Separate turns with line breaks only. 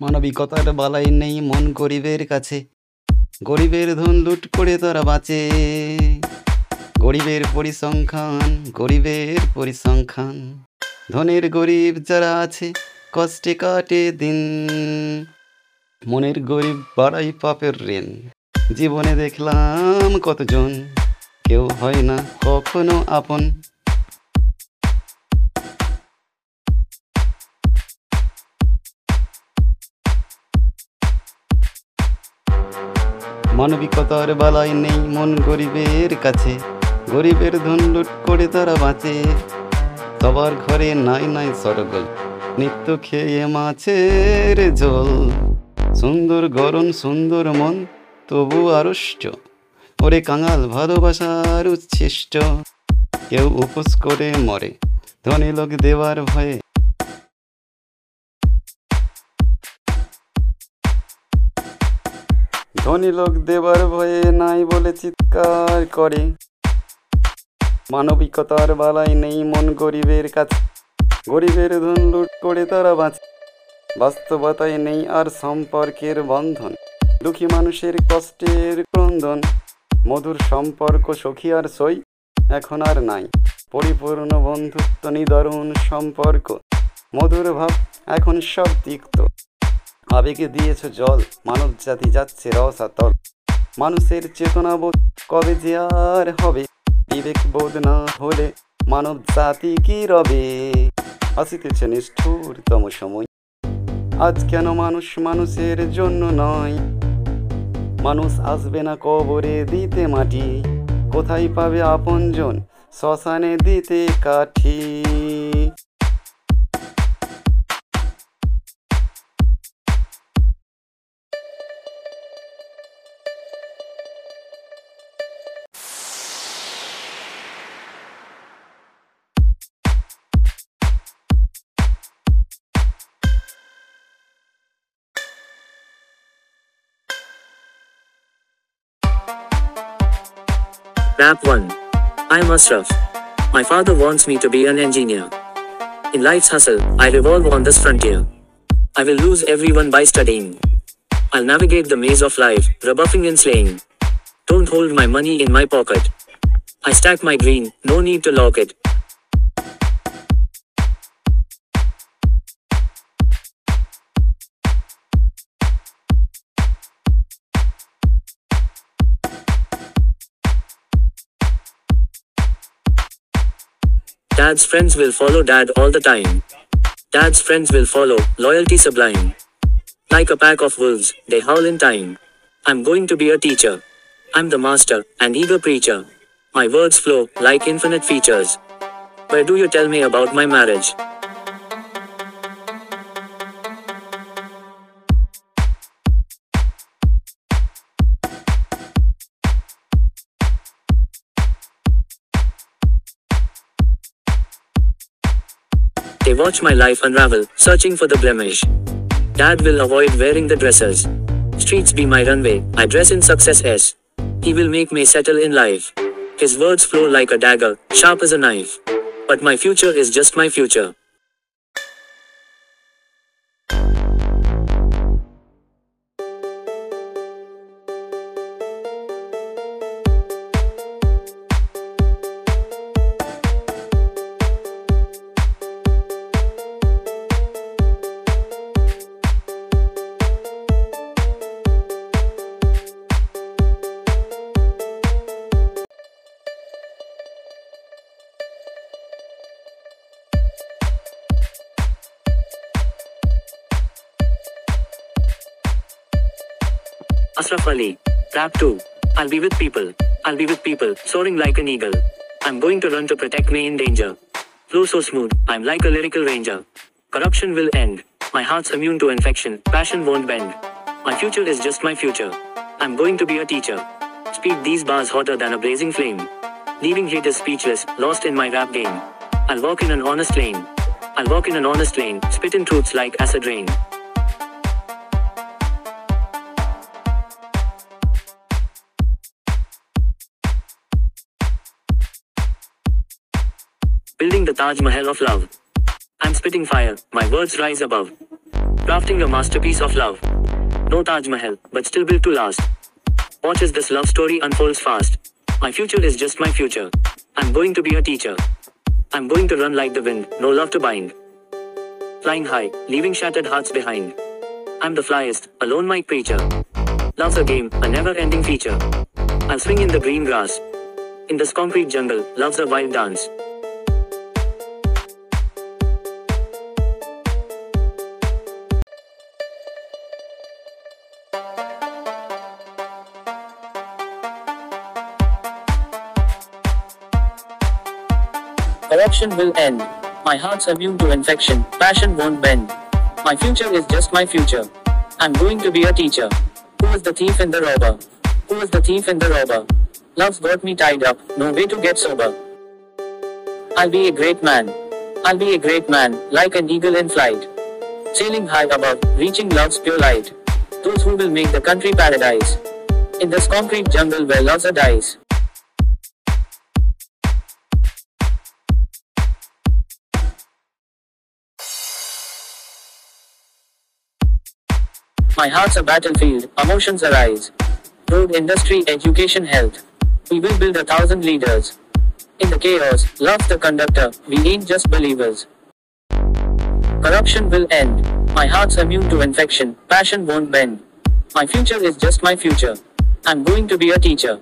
মানবিকতার বালাই নেই মন গরিবের কাছে। গরিবের ধন লুট করে তারা বাঁচে। গরিবের পরিসংখ্যান গরিবের পরিসংখ্যান। ধনের গরিব যারা আছে, কষ্টে কাটে দিন। মনের গরিব বাড়াই পাপের ঋণ। জীবনে দেখলাম কতজন। কেউ হয় না কখনো আপন। মানবিকতার বালাই নেই মন গরিবের কাছে। গরিবের ধন লুট করে তারা বাঁচে। সবার ঘরে নাই নাই সরগল। নিত্য খেয়ে মাছের জল সুন্দর গরম, সুন্দর মন, তবু আড়ষ্ট। ওরে কাঙাল ভালোবাসার উচ্ছিষ্ট। কেউ উপোস করে মরে। ধনী লোক দেওয়ার ভয়ে ধনী লোক দেবার ভয়ে নাই বলে চিৎকার করে। মানবিকতার বালাই নেই মন গরিবের কাছে। গরিবের ধন লুট করে তারা বাঁচে। বাস্তবতায় নেই আর সম্পর্কের বন্ধন। দুঃখী মানুষের কষ্টের ক্রন্দন। মধুর সম্পর্ক সখী আর সই এখন আর নাই। পরিপূর্ণ বন্ধুত্ব নিদারুণ সম্পর্ক। মধুর ভাব এখন সব তিক্ত। আবেগে দিয়েছ জল। মানব জাতি যাচ্ছে রসাতল মানুষের চেতনাবোধ কবে যে আর হবে? বিবেক বোধ না হলে মানব জাতি কি রবে? আসিতেছে নিষ্ঠুরতম সময়। আজ কেন মানুষ মানুষের জন্য নয়? মানুষ আসবে না কবরে দিতে মাটি। কোথায় পাবে আপনজন? শ্মশানে দিতে কাঠি।
Rap 1. I'm Asraf. My father wants me to be an engineer. In life's hustle, I revolve on this frontier. I will lose everyone by studying. I'll navigate the maze of life, rebuffing and slaying. Don't hold my money in my pocket. I stack my green, no need to lock it. Dad's friends will follow dad all the time. Dad's friends will follow, loyalty sublime. Like a pack of wolves, they howl in time. I'm going to be a teacher. I'm the master, an eager preacher. My words flow like infinite features. Where do you tell me about my marriage? Watch my life unravel, searching for the blemish. Dad will avoid wearing the dresses. Streets be my runway, I dress in success S. He will make me settle in life. His words flow like a dagger, sharp as a knife. But my future is just my future. Asraf Ali. Rap 2. I'll be with people. I'll be with people, soaring like an eagle. I'm going to run to protect me in danger. Flow so smooth, I'm like a lyrical ranger. Corruption will end. My heart's immune to infection, passion won't bend. My future is just my future. I'm going to be a teacher. Speak these bars hotter than a blazing flame. Leaving haters speechless, lost in my rap game. I'll walk in an honest lane. I'll walk in an honest lane, spitting truths like acid rain. Building the Taj Mahal of love. I'm spitting fire, my words rise above. Crafting a masterpiece of love. No Taj Mahal, but still built to last. Watch as this love story unfolds fast. My future is just my future. I'm going to be a teacher. I'm going to run like the wind, no love to bind. Flying high, leaving shattered hearts behind. I'm the flyest, alone my creature. Love's a game, a never ending feature. I'll swing in the green grass. In this concrete jungle, love's a wild dance. Corruption will end. My heart's immune to infection, passion won't bend. My future is just my future. I'm going to be a teacher. Who is the thief and the robber? Who is the thief and the robber? Love's got me tied up, no way to get sober. I'll be a great man. I'll be a great man, like an eagle in flight. Sailing high above, reaching love's pure light. Those who will make the country paradise. In this concrete jungle where love's a dice. My heart's a battlefield, emotions arise. Road industry, education, health. We will build a thousand leaders. In the chaos, love the conductor, we ain't just believers. Corruption will end. My heart's immune to infection, passion won't bend. My future is just my future. I'm going to be a teacher.